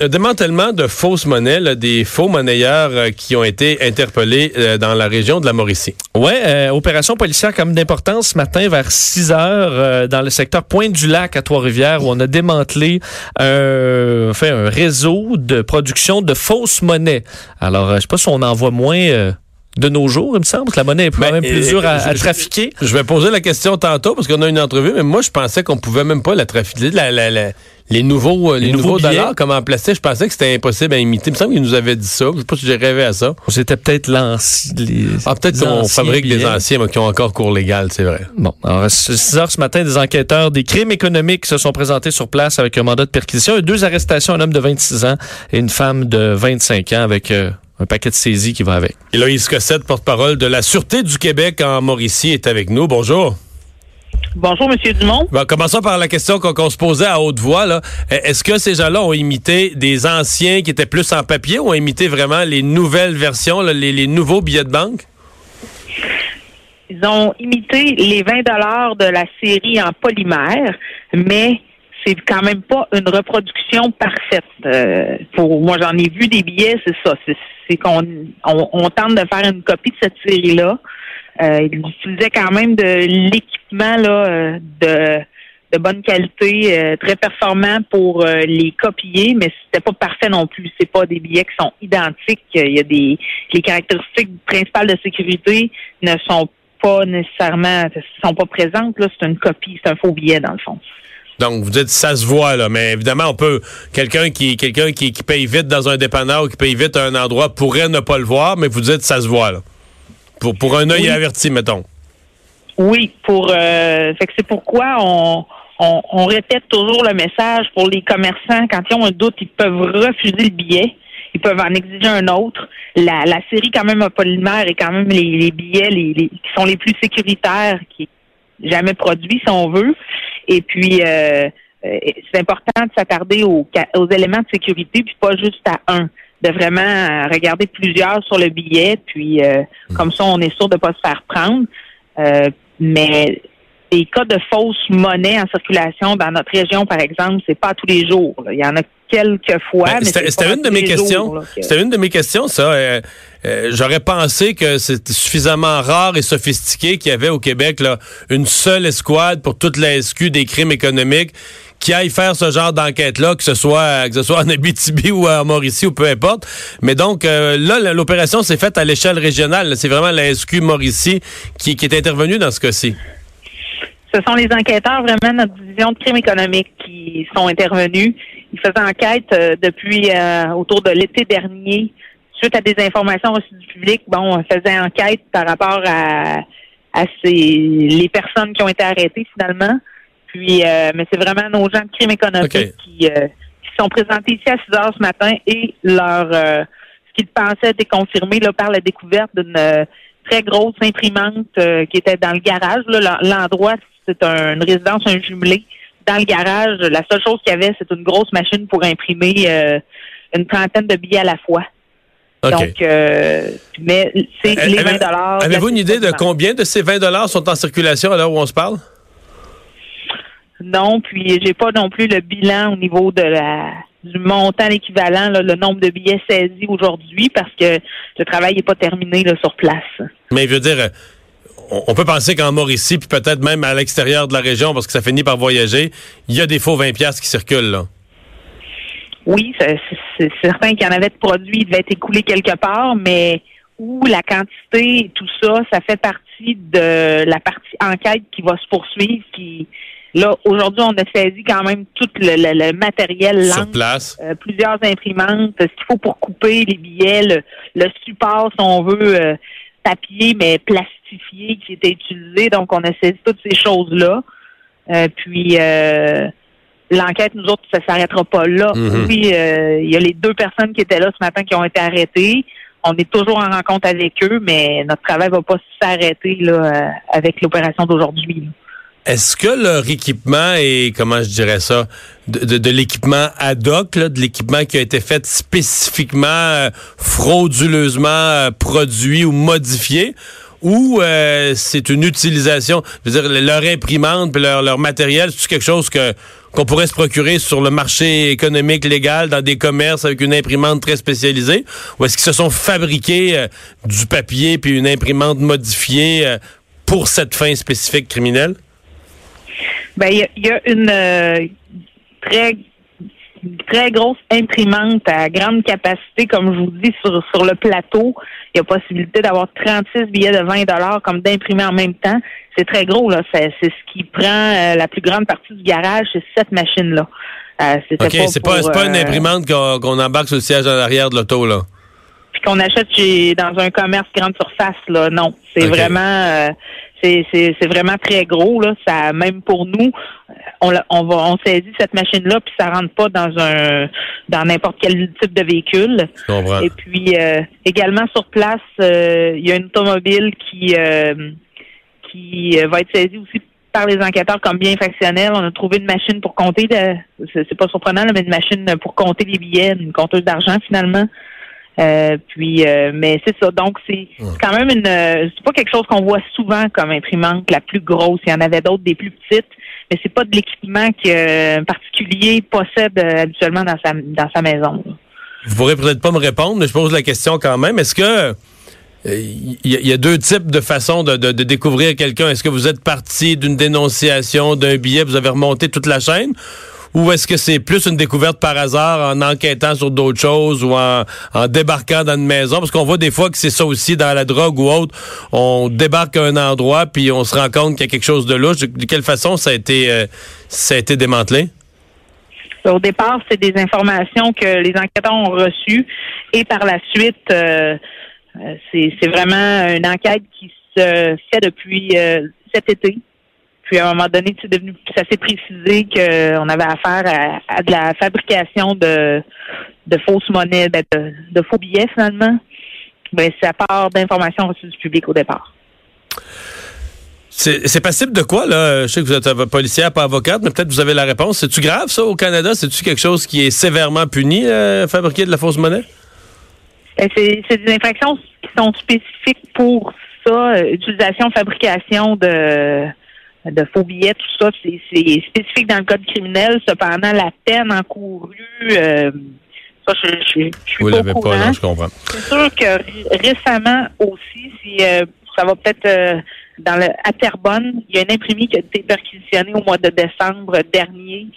un démantèlement de fausses monnaies, des faux monnayeurs euh, qui ont été interpellés euh, dans la région de la Mauricie. Euh, opération policière comme d'importance ce matin vers 6 heures euh, dans le secteur Pointe-du-Lac à Trois-Rivières où on a démantelé euh, fait, un réseau de production de fausses monnaies. Alors, euh, je sais pas si on en voit moins euh, de nos jours, il me semble, que la monnaie est quand Ben, même plus dure à, je- à je- trafiquer. Je vais poser la question tantôt parce qu'on a une entrevue, mais moi, je pensais qu'on pouvait même pas la trafiquer. La- la- la- les nouveaux, euh, les Les nouveaux, dollars, comment en placer, je pensais que c'était impossible à imiter. Il me semble qu'il nous avait dit ça. Je sais pas si j'ai rêvé à ça. C'était peut-être l'ancien... Ah, peut-être qu'on fabrique des billets. anciens, mais qui ont encore cours légal, c'est vrai. Bon, alors à 6 heures ce matin, des enquêteurs des crimes économiques se sont présentés sur place avec un mandat de perquisition. Deux arrestations, un homme de 26 ans et une femme de 25 ans avec euh, un paquet de saisies qui va avec. Héloïse Cossette, porte-parole de la Sûreté du Québec en Mauricie, est avec nous. Bonjour. Bonjour, Monsieur Dumont. Commençons par la question qu'on se posait à haute voix. là. Euh, Est-ce que ces gens-là ont imité des anciens qui étaient plus en papier ou ont imité vraiment les nouvelles versions, là, les, les nouveaux billets de banque? Ils ont imité les 20 dollars de la série en polymère, mais c'est quand même pas une reproduction parfaite. Euh, pour moi, j'en ai vu des billets, c'est ça. C'est, qu'on on, on tente de faire une copie de cette série-là. Euh, ils utilisaient quand même de l'équipement là euh, de de bonne qualité, euh, très performant pour euh, les copier, mais c'était pas parfait non plus. C'est pas des billets qui sont identiques. Il y a des les caractéristiques principales de sécurité ne sont pas nécessairement sont pas présentes. Là, c'est une copie, c'est un faux billet dans le fond. Donc, vous dites ça se voit, là, mais évidemment, on peut. Quelqu'un qui quelqu'un qui, qui paye vite dans un dépanneur ou qui paye vite à un endroit pourrait ne pas le voir, mais vous dites ça se voit, là. Pour, pour un œil Oui. averti, mettons. Oui, pour euh, fait que c'est pourquoi on, on, on répète toujours le message pour les commerçants quand ils ont un doute, ils peuvent refuser le billet, ils peuvent en exiger un autre. La, la série quand même polymère est quand même les, les billets les, les- qui sont les plus sécuritaires qui jamais produits si on veut. Et puis euh, euh, c'est important de s'attarder aux, aux éléments de sécurité puis pas juste à un de vraiment euh, regarder plusieurs sur le billet puis euh, comme ça on est sûr de pas se faire prendre. Euh, mais des cas de fausses monnaies en circulation dans notre région, par exemple, c'est pas tous les jours. là. Il y en a quelques fois. Ben, C'était une de mes questions. C'était une de mes questions, ça. Euh, euh, J'aurais pensé que c'était suffisamment rare et sophistiqué qu'il y avait au Québec là, une seule escouade pour toute la SQ des crimes économiques qui aille faire ce genre d'enquête-là, que ce soit que ce soit en Abitibi ou en Mauricie ou peu importe. Mais donc euh, là, l'opération s'est faite à l'échelle régionale. C'est vraiment la SQ Mauricie qui, qui est intervenue dans ce cas-ci. Ce sont les enquêteurs vraiment de notre division de crimes économiques qui sont intervenus. Ils faisaient enquête euh, depuis euh, autour de l'été dernier. Suite à des informations reçues du public, bon, on faisait enquête par rapport à, à ces, les personnes qui ont été arrêtées finalement. Puis, euh, mais c'est vraiment nos gens de crimes économiques OK. qui, euh, qui sont présentés ici à 6 heures ce matin et leur euh, ce qu'ils pensaient était confirmé là, par la découverte d'une très grosse imprimante euh, qui était dans le garage. L'endroit, c'est un- une résidence, un jumelé. Dans le garage, la seule chose qu'il y avait, c'est une grosse machine pour imprimer euh, une trentaine de billets à la fois. Donc, euh, mais c'est Euh, les avez- 20 dollars. Avez-vous une idée de combien de ces 20 dollars sont en circulation à l'heure où on se parle? Non, puis j'ai pas non plus le bilan au niveau de la du montant équivalent, là, le nombre de billets saisis aujourd'hui, parce que le travail n'est pas terminé là, sur place. Mais je veux dire, euh, on, peut penser qu'en Mauricie, puis peut-être même à l'extérieur de la région, parce que ça finit par voyager, il y a des faux 20 piastres qui circulent, là. Oui, c'est certain qu'il y en avait de produits, il devait être écoulé quelque part, mais où la quantité tout ça, ça fait partie de la partie enquête qui va se poursuivre. Qui là, aujourd'hui, on a saisi quand même tout le, le- le matériel Sur langue, place. euh, plusieurs imprimantes, ce qu'il faut pour couper les billets, le, le support, si on veut, euh, papier, mais qui était utilisé. Donc, on a saisi toutes ces choses-là. Euh, puis, euh, l'enquête, nous autres, ça s'arrêtera pas là. Mhm. Oui, euh, il y a les deux personnes qui étaient là ce matin qui ont été arrêtées. On est toujours en rencontre avec eux, mais notre travail va pas s'arrêter là avec l'opération d'aujourd'hui. Est-ce que leur équipement est, comment je dirais ça, de, de- de l'équipement ad hoc, là, de l'équipement qui a été fait spécifiquement, euh, frauduleusement euh, produit ou modifié, ou euh, c'est une utilisation, je veux dire, leur imprimante puis leur, matériel, c'est quelque chose que qu'on pourrait se procurer sur le marché économique légal dans des commerces avec une imprimante très spécialisée? Ou est-ce qu'ils se sont fabriqués euh, du papier puis une imprimante modifiée euh, pour cette fin spécifique criminelle? Ben, il y, a une très très grosse imprimante à grande capacité, comme je vous dis, sur, sur le plateau. Il y a possibilité d'avoir 36 billets de 20 dollars comme d'imprimer en même temps. C'est très gros, là. C'est, ce qui prend euh, la plus grande partie du garage, c'est cette machine-là. Euh, OK, c'est pas, pas, une imprimante qu'on, embarque sur le siège en arrière de l'auto, là. Puis qu'on achète chez, dans un commerce grande surface, là. Non. C'est vraiment c'est vraiment très gros là. Ça même pour nous, on, on va on saisit cette machine là puis ça rentre pas dans un dans n'importe quel type de véhicule. Et puis euh, également sur place, euh, il y a une automobile qui euh, qui va être saisie aussi par les enquêteurs comme bien factionnel. On a trouvé une machine pour compter, c'est pas surprenant, mais une machine pour compter les billets, une compteuse d'argent finalement. Euh, puis, euh, mais c'est ça. Donc, c'est quand même une. Euh, c'est pas quelque chose qu'on voit souvent comme imprimante la plus grosse. Il y en avait d'autres des plus petites, mais c'est pas de l'équipement qu'un particulier possède habituellement dans sa dans sa maison. Vous pourrez peut-être pas me répondre, mais je pose la question quand même. Est-ce que il y, a deux types de façons de, de découvrir quelqu'un? Est-ce que vous êtes parti d'une dénonciation, d'un billet, vous avez remonté toute la chaîne, ou est-ce que c'est plus une découverte par hasard en enquêtant sur d'autres choses ou en, débarquant dans une maison? Parce qu'on voit des fois que c'est ça aussi dans la drogue ou autre. On débarque à un endroit puis on se rend compte qu'il y a quelque chose de louche. De quelle façon ça a été, euh, ça a été démantelé? Au départ, c'est des informations que les enquêteurs ont reçues et par la suite, euh, euh, c'est vraiment une enquête qui se fait depuis cet été. Puis à un moment donné, c'est devenu, ça s'est précisé qu'on avait affaire à, de la fabrication de, de fausses monnaies, ben, de, faux billets finalement. Ben, ça part d'informations reçues du public au départ. C'est passible de quoi, là? Je sais que vous êtes policière, pas avocate, mais peut-être vous avez la réponse. C'est-tu grave, ça, au Canada? C'est-tu quelque chose qui est sévèrement puni, euh, fabriquer de la fausse monnaie? Ben, c'est des infractions qui sont spécifiques pour ça, euh, utilisation, fabrication de de faux billets, tout ça, c'est spécifique dans le code criminel. Cependant, la peine encourue, euh, ça, je, je, je suis Vous l'avez pas, non, je comprends. C'est sûr que récemment aussi, si euh, ça va peut-être euh, dans le à Terrebonne, il y a une imprimée qui a été perquisitionnée au mois de décembre dernier.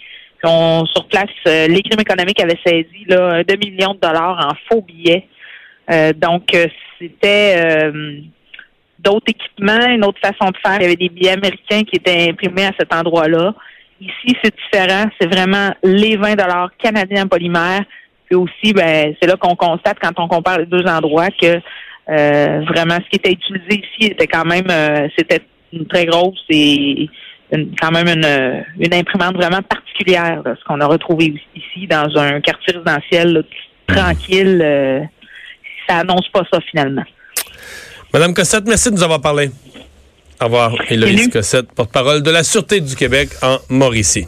On, sur place, euh, les crimes économiques avaient saisi là, 2 millions de dollars en faux billets. donc, c'était d'autres équipements, une autre façon de faire. Il y avait des billets américains qui étaient imprimés à cet endroit-là. Ici, c'est différent. C'est vraiment les 20 dollars canadiens en polymère. Puis aussi, ben, c'est là qu'on constate quand on compare les deux endroits que euh, vraiment ce qui était utilisé ici était quand même euh, c'était une très grosse et quand même une, une imprimante vraiment particulière, ce qu'on a retrouvé ici dans un quartier résidentiel tranquille. Euh, ça annonce pas ça finalement. Madame Cossette, merci de nous avoir parlé. Au revoir. Héloïse Cossette, porte-parole de la Sûreté du Québec en Mauricie.